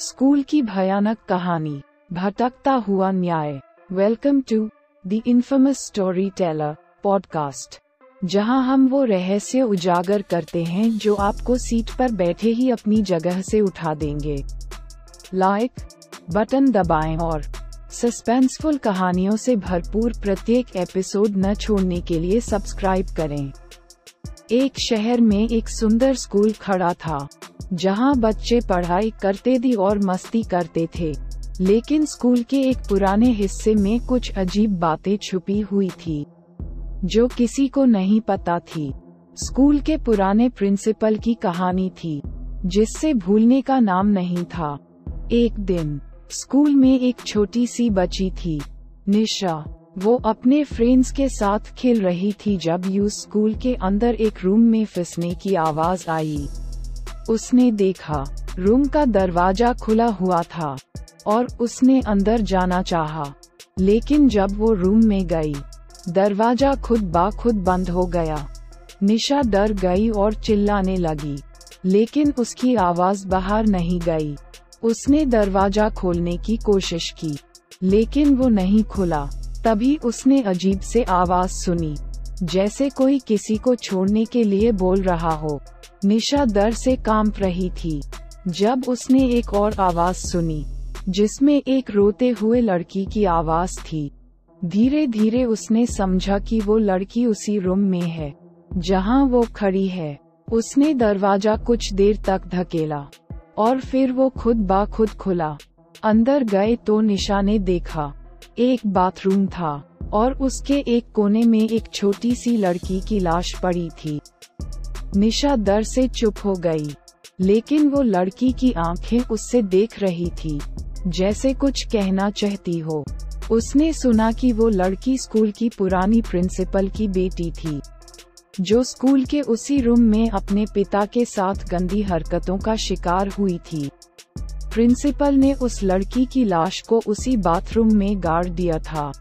School की भयानक कहानी, भटकता हुआ न्याय। Welcome to the infamous story teller podcast जहाँ हम वो रहस्य उजागर करते हैं जो आपको सीट पर बैठे ही अपनी जगह से उठा देंगे। लाइक बटन दबाएँ और सस्पेंसफुल कहानियों से भरपूर प्रत्येक एपिसोड न छोड़ने के लिए सब्सक्राइब करें। एक शहर में एक सुंदर स्कूल खड़ा था। जहाँ बच्चे पढ़ाई करते थे और मस्ती करते थे। लेकिन स्कूल के एक पुराने हिस्से में कुछ अजीब बातें छुपी हुई थी, जो किसी को नहीं पता थी। स्कूल के पुराने प्रिंसिपल की कहानी थी, जिससे भूलने का नाम नहीं था। एक दिन, स्कूल में एक छोटी सी बची थी, निशा। वो अपने फ्रेंड्स के साथ खेल रही थी जब यू स्कूल के अंदर एक रूम में फिसने की आवाज़ आई। उसने देखा, रूम का दरवाज़ा खुला हुआ था, और उसने अंदर जाना चाहा। लेकिन जब वो रूम में गई, दरवाज़ा खुद बा खुद बंद हो गया। निशा डर गई और चिल्लाने लगी, लेकिन उसकी आवाज़ बाहर नहीं गई। उसने दरवाज़ा खोलने की कोशिश की, लेकिन वो नहीं खुला। तभी उसने अजीब से आवाज़ सुनी, जैसे कोई किसी को छोड़ने के लिए बोल रहा हो। निशा दर से काँप रही थी। जब उसने एक और आवाज़ सुनी, जिसमें एक रोते हुए लड़की की आवाज़ थी। धीरे धीरे उसने समझा कि वो लड़की उसी रूम में है, जहाँ वो खड़ी है। उसने दरवाज़ा कुछ देर तक धकेला, और फिर वो खुद बा खुद खुला। अंदर गए तो निशा ने देखा, एक बाथरूम था, और उसके एक कोने में एक छोटी सी लड़की की लाश पड़ी थी। निशा दर से चुप हो गई। लेकिन वो लड़की की आँखें उससे देख रही थी, जैसे कुछ कहना चाहती हो। उसने सुना कि वो लड़की स्कूल की पुरानी प्रिंसिपल की बेटी थी, जो स्कूल के उसी रूम में अपने पिता के साथ गंदी हरकतों का शिकार हुई थी। प्रिंसिपल ने उस लड़की की लाश को उसी बाथरूम में गाड़ दिया था।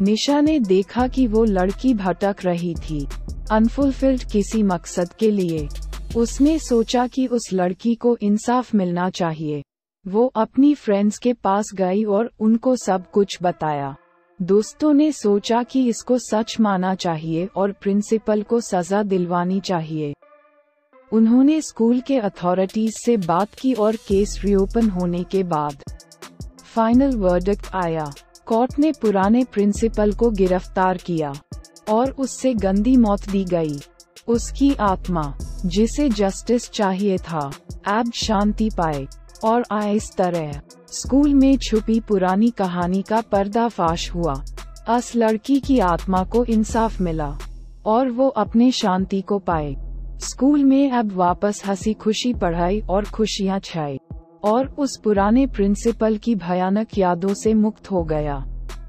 निशा ने देखा कि वो लड़की भटक रही थी। अनफुलफिल्ड किसी मकसद के लिए। उसने सोचा कि उस लड़की को इंसाफ मिलना चाहिए। वो अपनी फ्रेंड्स के पास गई और उनको सब कुछ बताया। दोस्तों ने सोचा कि इसको सच माना चाहिए और प्रिंसिपल को सजा दिलवानी चाहिए। उन्होंने स्कूल के अथॉरिटीज से बात की और केस रीओपन होने के बाद फाइनल वर्डिक्ट आया। कोर्ट ने पुराने प्रिंसिपल को गिरफ़्तार किया। और उससे गंदी मौत दी गई। उसकी आत्मा, जिसे जस्टिस चाहिए था, अब शांति पाए, और आए इस तरह। स्कूल में छुपी पुरानी कहानी का पर्दाफाश हुआ। अस लड़की की आत्मा को इंसाफ मिला, और वो अपने शांति को पाए। स्कूल में अब वापस हँसी खुशी पढ़ाई और खुशियाँ छाई, और उस पुराने प्रिंसिपल की भयानक यादों से मुक्त हो गया।